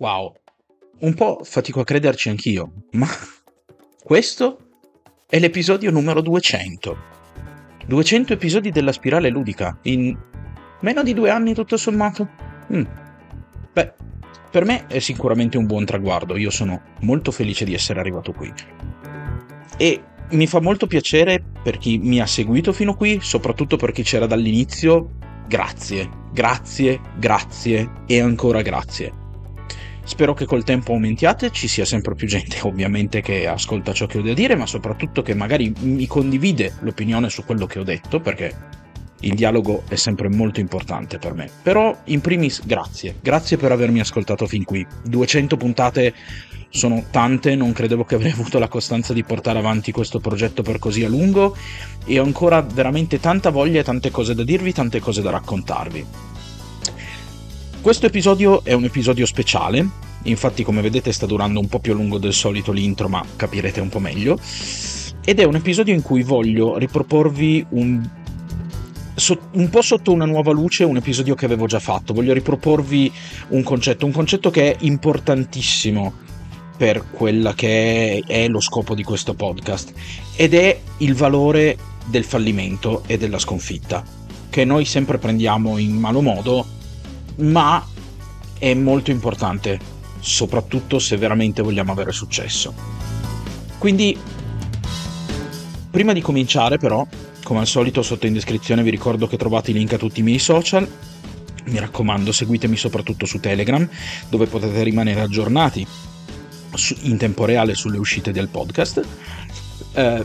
Wow, un po' fatico a crederci anch'io, ma questo è l'episodio numero 200. 200 episodi della spirale ludica in meno di due anni tutto sommato. Mm. Beh, per me è sicuramente un buon traguardo, io sono molto felice di essere arrivato qui. E mi fa molto piacere per chi mi ha seguito fino qui, soprattutto per chi c'era dall'inizio. Grazie, grazie, grazie e ancora grazie. Spero che col tempo aumentiate, ci sia sempre più gente ovviamente che ascolta ciò che ho da dire, ma soprattutto che magari mi condivide l'opinione su quello che ho detto, perché il dialogo è sempre molto importante per me. Però, in primis, grazie. Grazie per avermi ascoltato fin qui. 200 puntate sono tante, non credevo che avrei avuto la costanza di portare avanti questo progetto per così a lungo e ho ancora veramente tanta voglia e tante cose da dirvi, tante cose da raccontarvi. Questo episodio è un episodio speciale, infatti come vedete sta durando un po' più a lungo del solito l'intro, ma capirete un po' meglio. Ed è un episodio in cui voglio riproporvi un, un po' sotto una nuova luce un episodio che avevo già fatto. Voglio riproporvi un concetto, un concetto che è importantissimo per quella che è, è lo scopo di questo podcast ed è il valore del fallimento e della sconfitta, che noi sempre prendiamo in malo modo ma è molto importante, soprattutto se veramente vogliamo avere successo. Quindi, prima di cominciare però, come al solito sotto in descrizione vi ricordo che trovate i link a tutti i miei social. Mi raccomando, seguitemi soprattutto su Telegram, dove potete rimanere aggiornati in tempo reale sulle uscite del podcast. Eh,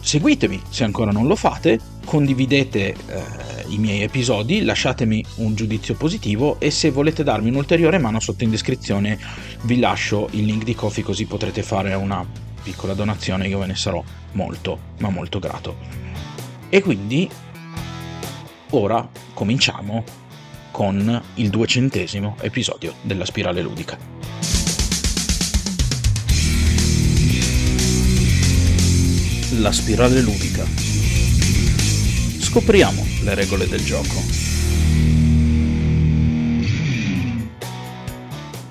seguitemi se ancora non lo fate, condividete eh, i miei episodi, lasciatemi un giudizio positivo e se volete darmi un'ulteriore mano sotto in descrizione vi lascio il link di Kofi così potrete fare una piccola donazione, io ve ne sarò molto ma molto grato. E quindi ora cominciamo con il duecentesimo episodio della spirale ludica. La spirale ludica. Scopriamo le regole del gioco.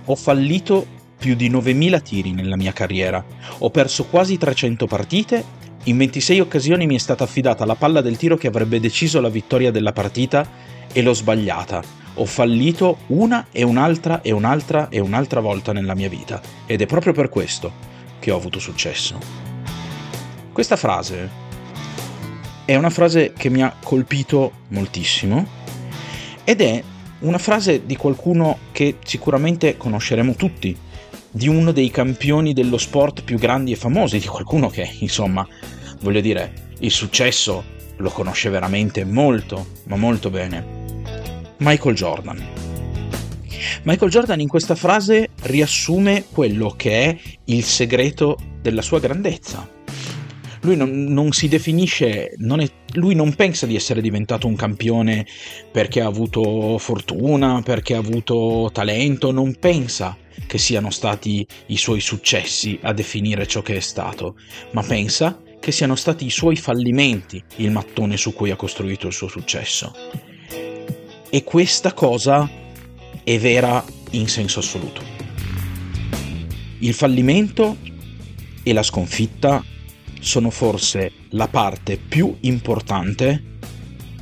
Ho fallito più di 9.000 tiri nella mia carriera, ho perso quasi 300 partite, in 26 occasioni mi è stata affidata la palla del tiro che avrebbe deciso la vittoria della partita e l'ho sbagliata. Ho fallito una e un'altra e un'altra e un'altra volta nella mia vita ed è proprio per questo che ho avuto successo. Questa frase è una frase che mi ha colpito moltissimo ed è una frase di qualcuno che sicuramente conosceremo tutti, di uno dei campioni dello sport più grandi e famosi, di qualcuno che, insomma, voglio dire, il successo lo conosce veramente molto, ma molto bene. Michael Jordan. Michael Jordan in questa frase riassume quello che è il segreto della sua grandezza lui non, non si definisce, non è, lui non pensa di essere diventato un campione perché ha avuto fortuna, perché ha avuto talento, non pensa che siano stati i suoi successi a definire ciò che è stato, ma pensa che siano stati i suoi fallimenti il mattone su cui ha costruito il suo successo. E questa cosa è vera in senso assoluto. Il fallimento e la sconfitta sono forse la parte più importante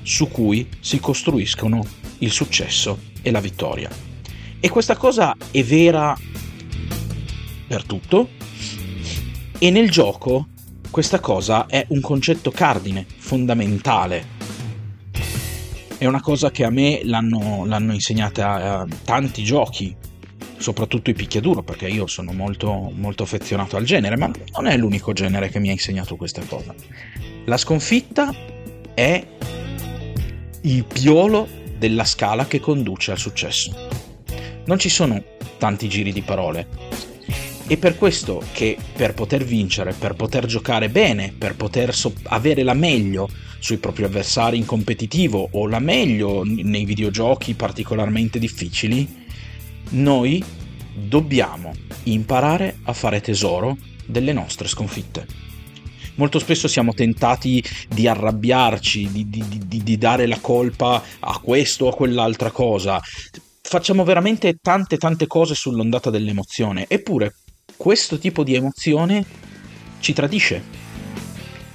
su cui si costruiscono il successo e la vittoria. E questa cosa è vera per tutto e nel gioco questa cosa è un concetto cardine, fondamentale. È una cosa che a me l'hanno, l'hanno insegnata eh, tanti giochi, soprattutto i picchiaduro, perché io sono molto, molto affezionato al genere, ma non è l'unico genere che mi ha insegnato questa cosa. La sconfitta è il piolo della scala che conduce al successo. Non ci sono tanti giri di parole. È per questo che per poter vincere, per poter giocare bene, per poter so- avere la meglio sui propri avversari in competitivo o la meglio nei videogiochi particolarmente difficili, noi dobbiamo imparare a fare tesoro delle nostre sconfitte. Molto spesso siamo tentati di arrabbiarci, di, di, di, di dare la colpa a questo o a quell'altra cosa. facciamo veramente tante tante cose sull'ondata dell'emozione, eppure questo tipo di emozione ci tradisce,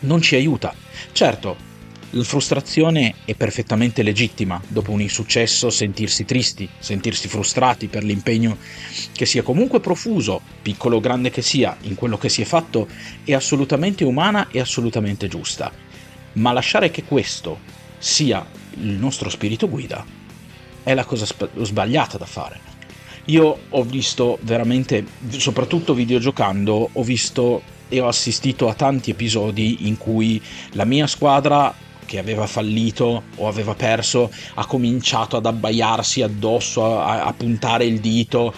non ci aiuta. Certo, la frustrazione è perfettamente legittima, dopo un insuccesso sentirsi tristi, sentirsi frustrati per l'impegno che sia comunque profuso, piccolo o grande che sia, in quello che si è fatto, è assolutamente umana e assolutamente giusta. Ma lasciare che questo sia il nostro spirito guida è la cosa sbagliata da fare. Io ho visto veramente, soprattutto videogiocando, ho visto e ho assistito a tanti episodi in cui la mia squadra che aveva fallito o aveva perso ha cominciato ad abbaiarsi addosso, a, a puntare il dito.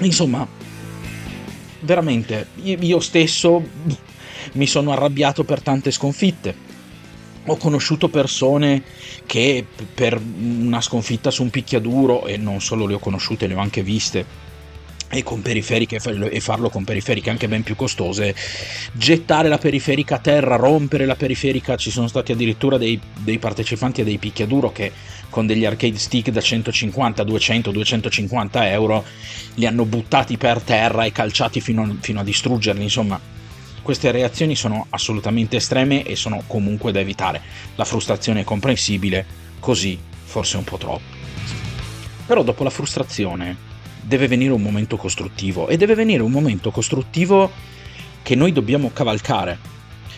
Insomma, veramente, io stesso mi sono arrabbiato per tante sconfitte. Ho conosciuto persone che per una sconfitta su un picchiaduro, e non solo le ho conosciute, le ho anche viste, e con periferiche e farlo con periferiche anche ben più costose, gettare la periferica a terra, rompere la periferica, ci sono stati addirittura dei, dei partecipanti a dei picchiaduro che con degli arcade stick da 150, 200, 250 euro li hanno buttati per terra e calciati fino a, fino a distruggerli, insomma queste reazioni sono assolutamente estreme e sono comunque da evitare. La frustrazione è comprensibile, così forse un po' troppo. Però dopo la frustrazione deve venire un momento costruttivo e deve venire un momento costruttivo che noi dobbiamo cavalcare.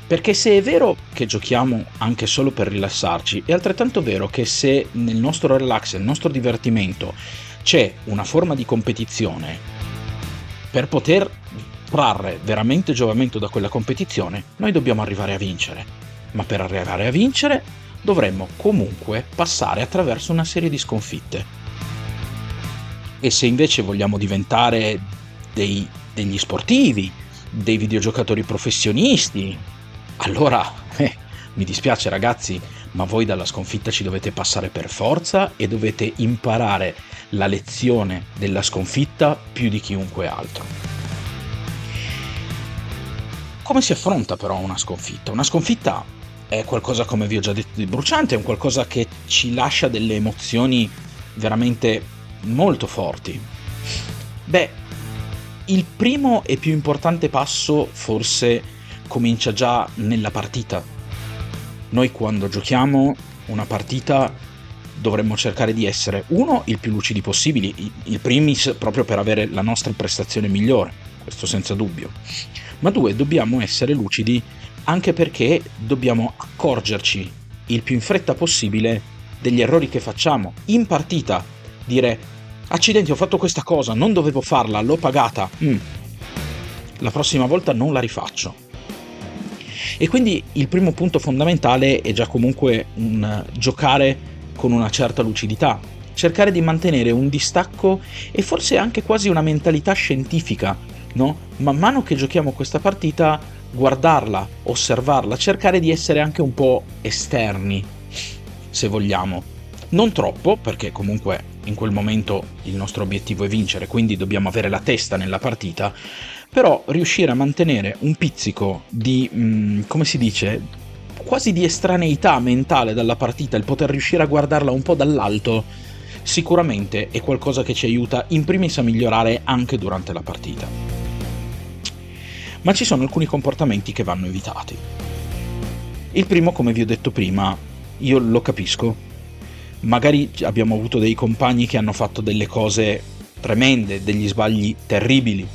Perché se è vero che giochiamo anche solo per rilassarci, è altrettanto vero che se nel nostro relax, nel nostro divertimento, c'è una forma di competizione, per poter trarre veramente giovamento da quella competizione, noi dobbiamo arrivare a vincere. Ma per arrivare a vincere dovremmo comunque passare attraverso una serie di sconfitte. E se invece vogliamo diventare dei, degli sportivi, dei videogiocatori professionisti, allora eh, mi dispiace ragazzi, ma voi dalla sconfitta ci dovete passare per forza e dovete imparare la lezione della sconfitta più di chiunque altro. Come si affronta però una sconfitta? Una sconfitta è qualcosa, come vi ho già detto, di bruciante, è un qualcosa che ci lascia delle emozioni veramente molto forti. Beh, il primo e più importante passo forse comincia già nella partita. Noi quando giochiamo una partita dovremmo cercare di essere uno il più lucidi possibili, il primis proprio per avere la nostra prestazione migliore, questo senza dubbio. Ma due, dobbiamo essere lucidi anche perché dobbiamo accorgerci il più in fretta possibile degli errori che facciamo in partita dire accidenti ho fatto questa cosa, non dovevo farla, l'ho pagata, mm. la prossima volta non la rifaccio. E quindi il primo punto fondamentale è già comunque un giocare con una certa lucidità, cercare di mantenere un distacco e forse anche quasi una mentalità scientifica, no? Man mano che giochiamo questa partita, guardarla, osservarla, cercare di essere anche un po' esterni, se vogliamo. Non troppo, perché comunque in quel momento il nostro obiettivo è vincere, quindi dobbiamo avere la testa nella partita, però riuscire a mantenere un pizzico di, mh, mm, come si dice, quasi di estraneità mentale dalla partita, il poter riuscire a guardarla un po' dall'alto, sicuramente è qualcosa che ci aiuta in primis a migliorare anche durante la partita. Ma ci sono alcuni comportamenti che vanno evitati. Il primo, come vi ho detto prima, io lo capisco, magari abbiamo avuto dei compagni che hanno fatto delle cose tremende, degli sbagli terribili,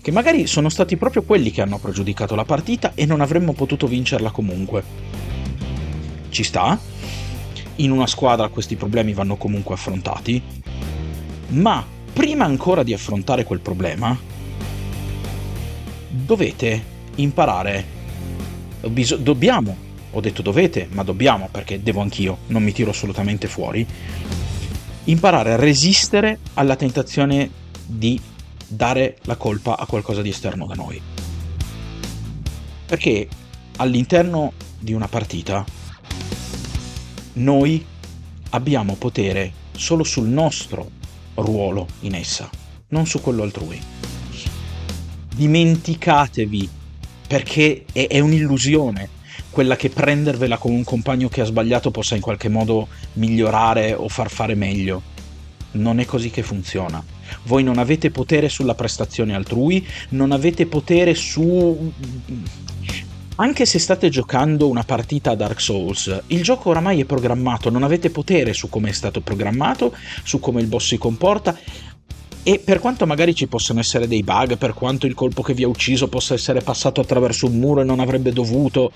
che magari sono stati proprio quelli che hanno pregiudicato la partita e non avremmo potuto vincerla comunque. Ci sta? In una squadra questi problemi vanno comunque affrontati, ma prima ancora di affrontare quel problema, dovete imparare, dobbiamo ho detto dovete, ma dobbiamo, perché devo anch'io, non mi tiro assolutamente fuori, imparare a resistere alla tentazione di dare la colpa a qualcosa di esterno da noi. Perché all'interno di una partita noi abbiamo potere solo sul nostro ruolo in essa, non su quello altrui. Dimenticatevi, perché è, un'illusione quella che prendervela con un compagno che ha sbagliato possa in qualche modo migliorare o far fare meglio. non è così che funziona. Voi non avete potere sulla prestazione altrui, non avete potere su... Anche se state giocando una partita a Dark Souls, il gioco oramai è programmato, non avete potere su come è stato programmato, su come il boss si comporta. E per quanto magari ci possano essere dei bug, per quanto il colpo che vi ha ucciso possa essere passato attraverso un muro e non avrebbe dovuto,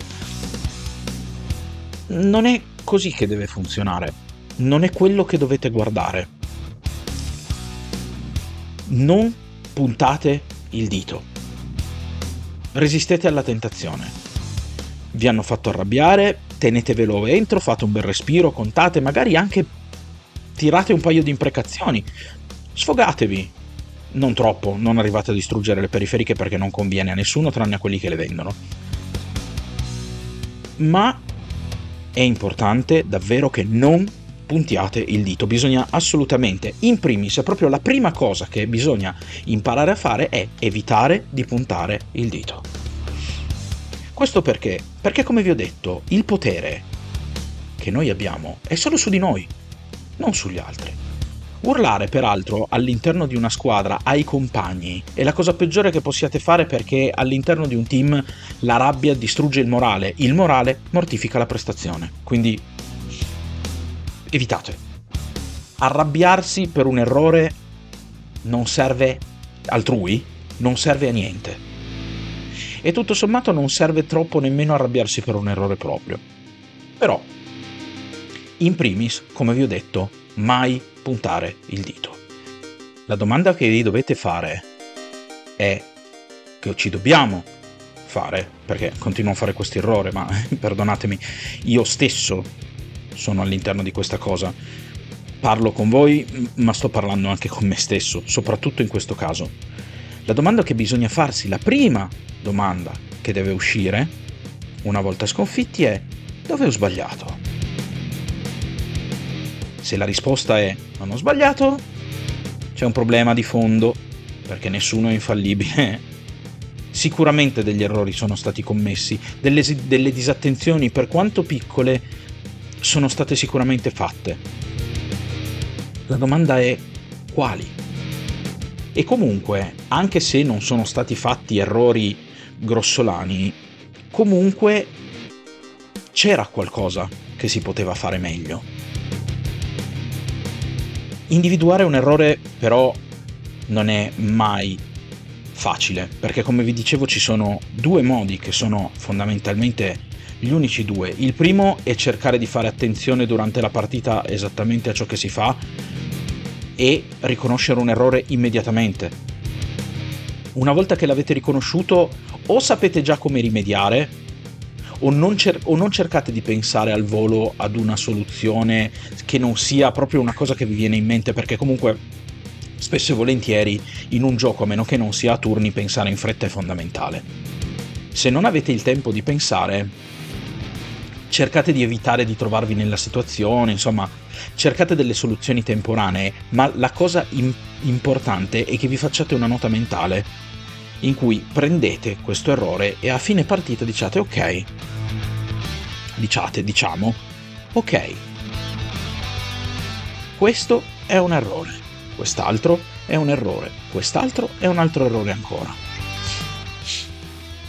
non è così che deve funzionare. Non è quello che dovete guardare. Non puntate il dito. Resistete alla tentazione. Vi hanno fatto arrabbiare, tenetevelo entro, fate un bel respiro, contate, magari anche tirate un paio di imprecazioni. Sfogatevi. Non troppo, non arrivate a distruggere le periferiche perché non conviene a nessuno tranne a quelli che le vendono. Ma è importante davvero che non puntiate il dito, bisogna assolutamente, in primis, proprio la prima cosa che bisogna imparare a fare è evitare di puntare il dito. Questo perché? Perché come vi ho detto, il potere che noi abbiamo è solo su di noi, non sugli altri. Urlare, peraltro, all'interno di una squadra ai compagni è la cosa peggiore che possiate fare perché all'interno di un team la rabbia distrugge il morale, il morale mortifica la prestazione. Quindi evitate. Arrabbiarsi per un errore non serve altrui, non serve a niente. E tutto sommato non serve troppo nemmeno arrabbiarsi per un errore proprio. Però, in primis, come vi ho detto, mai puntare il dito. La domanda che vi dovete fare è che ci dobbiamo fare, perché continuo a fare questo errore, ma perdonatemi, io stesso sono all'interno di questa cosa. Parlo con voi, ma sto parlando anche con me stesso, soprattutto in questo caso. La domanda che bisogna farsi, la prima domanda che deve uscire, una volta sconfitti, è dove ho sbagliato? Se la risposta è non ho sbagliato, c'è un problema di fondo, perché nessuno è infallibile. Sicuramente degli errori sono stati commessi, delle, delle disattenzioni, per quanto piccole, sono state sicuramente fatte. La domanda è quali? E comunque, anche se non sono stati fatti errori grossolani, comunque c'era qualcosa che si poteva fare meglio. Individuare un errore però non è mai facile, perché come vi dicevo ci sono due modi che sono fondamentalmente gli unici due. Il primo è cercare di fare attenzione durante la partita esattamente a ciò che si fa e riconoscere un errore immediatamente. Una volta che l'avete riconosciuto o sapete già come rimediare o non, cer- o non cercate di pensare al volo ad una soluzione che non sia proprio una cosa che vi viene in mente, perché comunque spesso e volentieri in un gioco, a meno che non sia a turni, pensare in fretta è fondamentale. Se non avete il tempo di pensare, cercate di evitare di trovarvi nella situazione, insomma, cercate delle soluzioni temporanee, ma la cosa im- importante è che vi facciate una nota mentale in cui prendete questo errore e a fine partita diciate ok, diciate, diciamo, ok, questo è un errore, quest'altro è un errore, quest'altro è un altro errore ancora.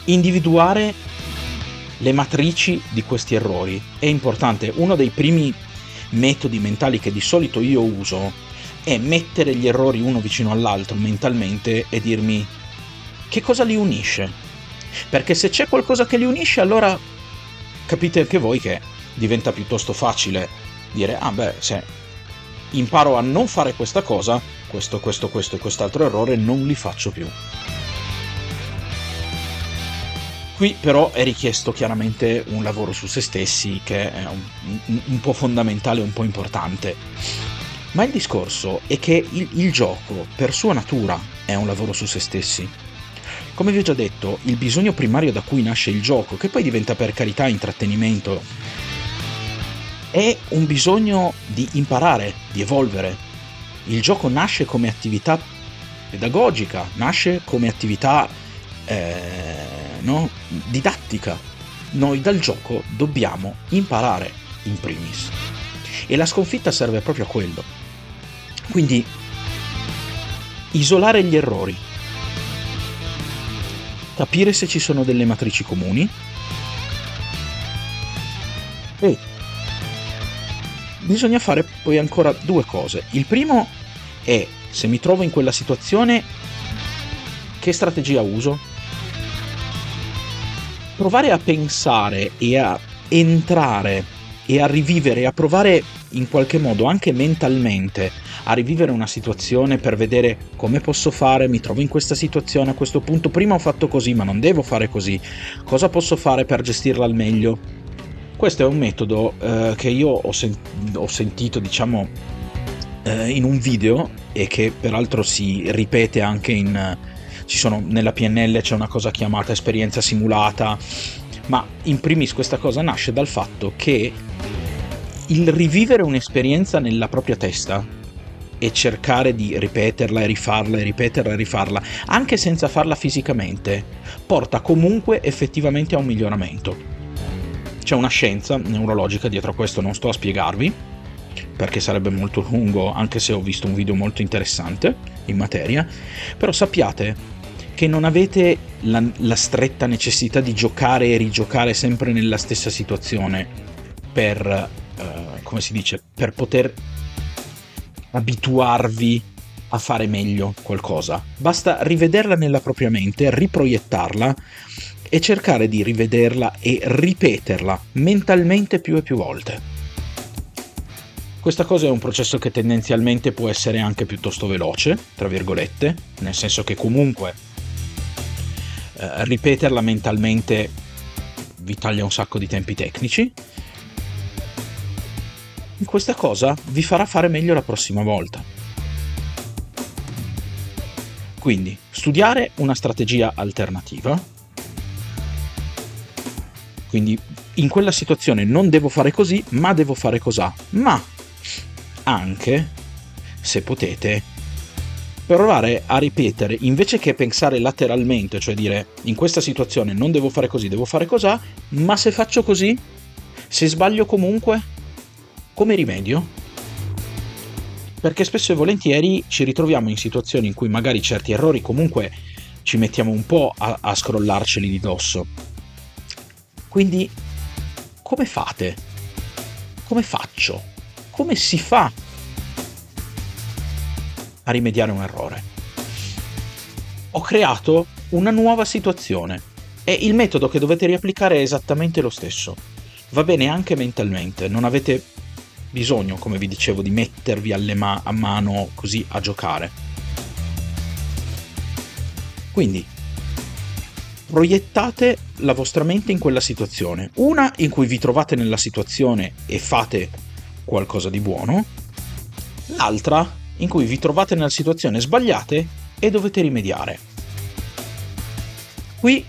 Individuare le matrici di questi errori è importante. Uno dei primi metodi mentali che di solito io uso è mettere gli errori uno vicino all'altro mentalmente e dirmi che cosa li unisce. Perché se c'è qualcosa che li unisce, allora capite anche voi che diventa piuttosto facile dire, ah beh, se imparo a non fare questa cosa, questo, questo, questo e quest'altro errore non li faccio più. Qui però è richiesto chiaramente un lavoro su se stessi che è un, un, un po' fondamentale, un po' importante. Ma il discorso è che il, il gioco, per sua natura, è un lavoro su se stessi. Come vi ho già detto, il bisogno primario da cui nasce il gioco, che poi diventa per carità intrattenimento, è un bisogno di imparare, di evolvere. Il gioco nasce come attività pedagogica, nasce come attività eh, no? didattica. Noi dal gioco dobbiamo imparare in primis. E la sconfitta serve proprio a quello. Quindi isolare gli errori, capire se ci sono delle matrici comuni e bisogna fare poi ancora due cose. Il primo è se mi trovo in quella situazione che strategia uso? Provare a pensare e a entrare e a rivivere a provare in qualche modo anche mentalmente a rivivere una situazione per vedere come posso fare, mi trovo in questa situazione a questo punto, prima ho fatto così ma non devo fare così, cosa posso fare per gestirla al meglio? Questo è un metodo eh, che io ho, sen- ho sentito diciamo eh, in un video e che peraltro si ripete anche in... Sono, nella PNL c'è una cosa chiamata esperienza simulata, ma in primis questa cosa nasce dal fatto che il rivivere un'esperienza nella propria testa e cercare di ripeterla e rifarla e ripeterla e rifarla, anche senza farla fisicamente, porta comunque effettivamente a un miglioramento. C'è una scienza neurologica dietro a questo, non sto a spiegarvi, perché sarebbe molto lungo, anche se ho visto un video molto interessante in materia, però sappiate che non avete la, la stretta necessità di giocare e rigiocare sempre nella stessa situazione per, uh, come si dice, per poter abituarvi a fare meglio qualcosa. Basta rivederla nella propria mente, riproiettarla e cercare di rivederla e ripeterla mentalmente più e più volte. Questa cosa è un processo che tendenzialmente può essere anche piuttosto veloce, tra virgolette, nel senso che comunque eh, ripeterla mentalmente vi taglia un sacco di tempi tecnici. Questa cosa vi farà fare meglio la prossima volta. Quindi, studiare una strategia alternativa. Quindi, in quella situazione non devo fare così, ma devo fare cos'ha. Ma anche, se potete, provare a ripetere, invece che pensare lateralmente, cioè dire in questa situazione non devo fare così, devo fare cos'ha, ma se faccio così, se sbaglio comunque, come rimedio? Perché spesso e volentieri ci ritroviamo in situazioni in cui magari certi errori comunque ci mettiamo un po' a, a scrollarceli di dosso. Quindi, come fate? Come faccio? Come si fa a rimediare un errore. Ho creato una nuova situazione e il metodo che dovete riapplicare è esattamente lo stesso. Va bene anche mentalmente, non avete bisogno, come vi dicevo, di mettervi alle ma- a mano così a giocare. Quindi, proiettate la vostra mente in quella situazione. Una in cui vi trovate nella situazione e fate qualcosa di buono, l'altra in cui vi trovate nella situazione sbagliate e dovete rimediare. Qui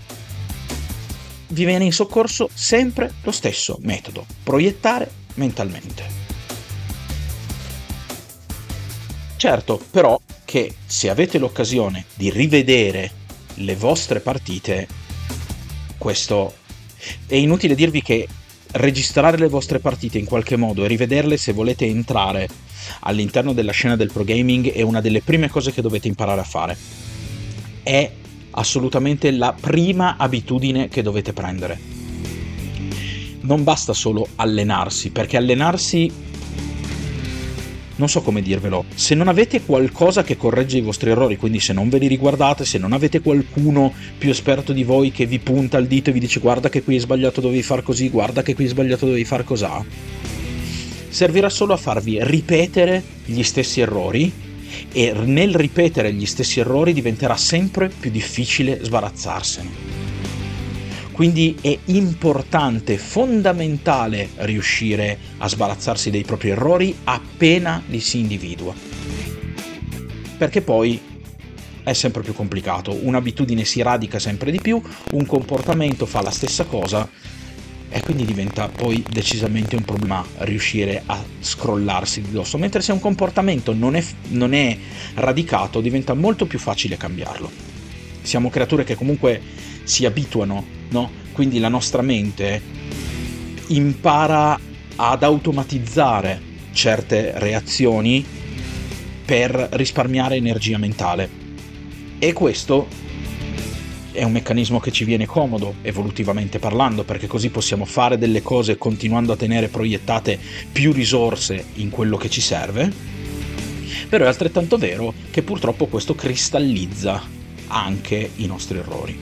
vi viene in soccorso sempre lo stesso metodo, proiettare mentalmente. Certo, però, che se avete l'occasione di rivedere le vostre partite, questo è inutile dirvi che registrare le vostre partite in qualche modo e rivederle se volete entrare all'interno della scena del pro gaming è una delle prime cose che dovete imparare a fare. È assolutamente la prima abitudine che dovete prendere. Non basta solo allenarsi, perché allenarsi non so come dirvelo, se non avete qualcosa che corregge i vostri errori, quindi se non ve li riguardate, se non avete qualcuno più esperto di voi che vi punta il dito e vi dice guarda che qui hai sbagliato dovevi far così, guarda che qui hai sbagliato dovevi far cos'ha, servirà solo a farvi ripetere gli stessi errori e nel ripetere gli stessi errori diventerà sempre più difficile sbarazzarsene. Quindi è importante, fondamentale riuscire a sbarazzarsi dei propri errori appena li si individua. Perché poi è sempre più complicato, un'abitudine si radica sempre di più, un comportamento fa la stessa cosa e quindi diventa poi decisamente un problema riuscire a scrollarsi di dosso, mentre se un comportamento non è, non è radicato diventa molto più facile cambiarlo. Siamo creature che comunque si abituano, no? Quindi la nostra mente impara ad automatizzare certe reazioni per risparmiare energia mentale. E questo è un meccanismo che ci viene comodo, evolutivamente parlando, perché così possiamo fare delle cose continuando a tenere proiettate più risorse in quello che ci serve. Però è altrettanto vero che purtroppo questo cristallizza anche i nostri errori.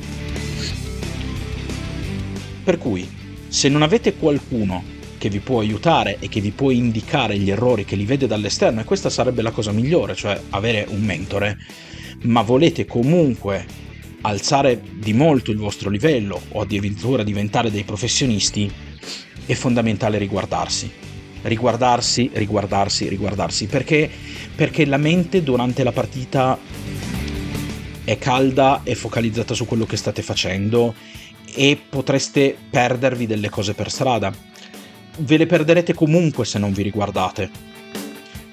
Per cui, se non avete qualcuno che vi può aiutare e che vi può indicare gli errori che li vede dall'esterno, e questa sarebbe la cosa migliore, cioè avere un mentore, ma volete comunque alzare di molto il vostro livello o addirittura diventare dei professionisti, è fondamentale riguardarsi. Riguardarsi, riguardarsi, riguardarsi, perché, perché la mente durante la partita è calda, è focalizzata su quello che state facendo e potreste perdervi delle cose per strada. Ve le perderete comunque se non vi riguardate,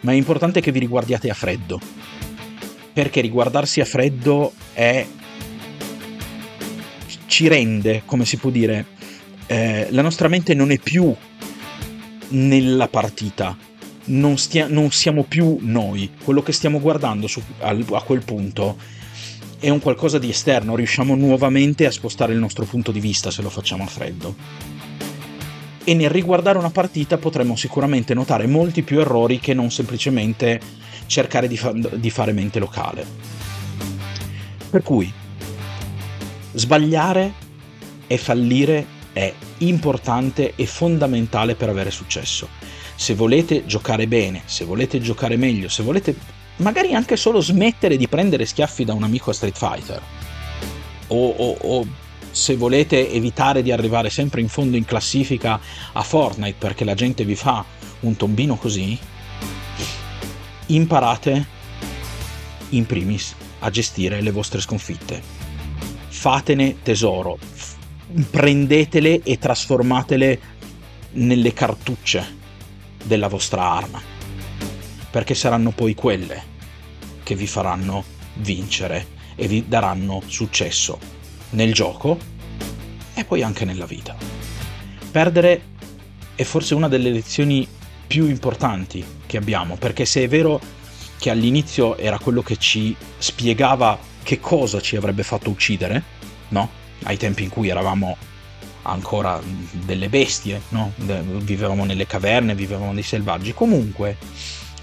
ma è importante che vi riguardiate a freddo, perché riguardarsi a freddo è ci rende, come si può dire, eh, la nostra mente non è più nella partita, non, stia, non siamo più noi, quello che stiamo guardando su, a, a quel punto è un qualcosa di esterno, riusciamo nuovamente a spostare il nostro punto di vista se lo facciamo a freddo. E nel riguardare una partita potremo sicuramente notare molti più errori che non semplicemente cercare di, fa- di fare mente locale. Per cui Sbagliare e fallire è importante e fondamentale per avere successo. Se volete giocare bene, se volete giocare meglio, se volete magari anche solo smettere di prendere schiaffi da un amico Street Fighter, o, o, o se volete evitare di arrivare sempre in fondo in classifica a Fortnite perché la gente vi fa un tombino così, imparate in primis a gestire le vostre sconfitte. Fatene tesoro, prendetele e trasformatele nelle cartucce della vostra arma, perché saranno poi quelle che vi faranno vincere e vi daranno successo nel gioco e poi anche nella vita. Perdere è forse una delle lezioni più importanti che abbiamo, perché se è vero che all'inizio era quello che ci spiegava che cosa ci avrebbe fatto uccidere, no? Ai tempi in cui eravamo ancora delle bestie, no? Vivevamo nelle caverne, vivevamo dei selvaggi. Comunque,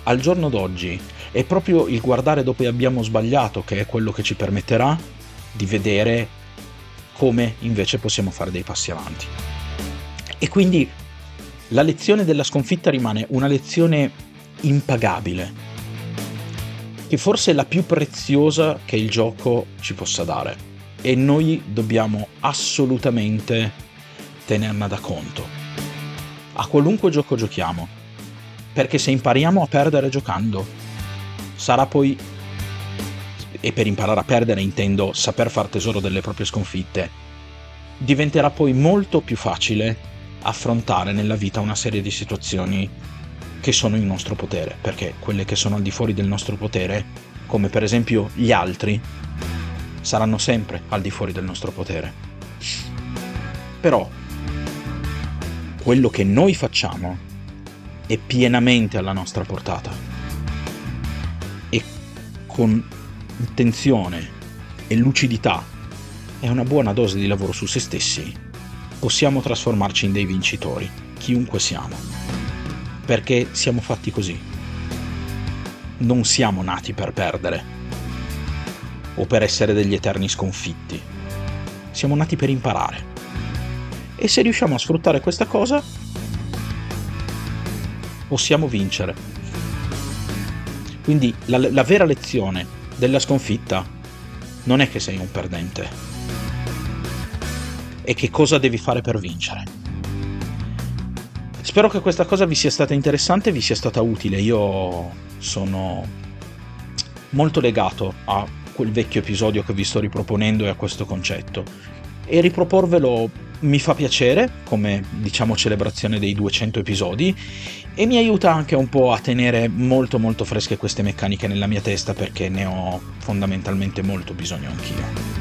al giorno d'oggi è proprio il guardare che abbiamo sbagliato che è quello che ci permetterà di vedere come invece possiamo fare dei passi avanti. E quindi la lezione della sconfitta rimane una lezione impagabile che forse è la più preziosa che il gioco ci possa dare e noi dobbiamo assolutamente tenerla da conto. A qualunque gioco giochiamo, perché se impariamo a perdere giocando, sarà poi, e per imparare a perdere intendo saper far tesoro delle proprie sconfitte, diventerà poi molto più facile affrontare nella vita una serie di situazioni che sono in nostro potere, perché quelle che sono al di fuori del nostro potere, come per esempio gli altri, saranno sempre al di fuori del nostro potere. Però quello che noi facciamo è pienamente alla nostra portata e con intenzione e lucidità e una buona dose di lavoro su se stessi possiamo trasformarci in dei vincitori, chiunque siamo perché siamo fatti così. Non siamo nati per perdere o per essere degli eterni sconfitti. Siamo nati per imparare. E se riusciamo a sfruttare questa cosa, possiamo vincere. Quindi la, la vera lezione della sconfitta non è che sei un perdente, è che cosa devi fare per vincere. Spero che questa cosa vi sia stata interessante vi sia stata utile. Io sono molto legato a quel vecchio episodio che vi sto riproponendo e a questo concetto. E riproporvelo mi fa piacere, come diciamo celebrazione dei 200 episodi, e mi aiuta anche un po' a tenere molto molto fresche queste meccaniche nella mia testa perché ne ho fondamentalmente molto bisogno anch'io.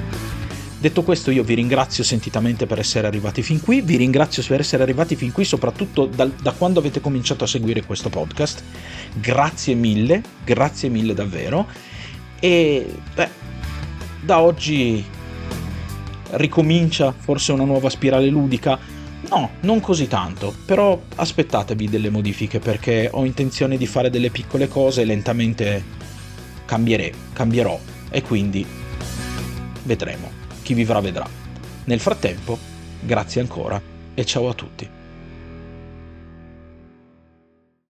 Detto questo io vi ringrazio sentitamente per essere arrivati fin qui, vi ringrazio per essere arrivati fin qui soprattutto da, da quando avete cominciato a seguire questo podcast, grazie mille, grazie mille davvero. E beh, da oggi ricomincia forse una nuova spirale ludica. No, non così tanto, però aspettatevi delle modifiche perché ho intenzione di fare delle piccole cose e lentamente cambierò, cambierò e quindi vedremo. Chi vivrà vedrà. Nel frattempo, grazie ancora e ciao a tutti.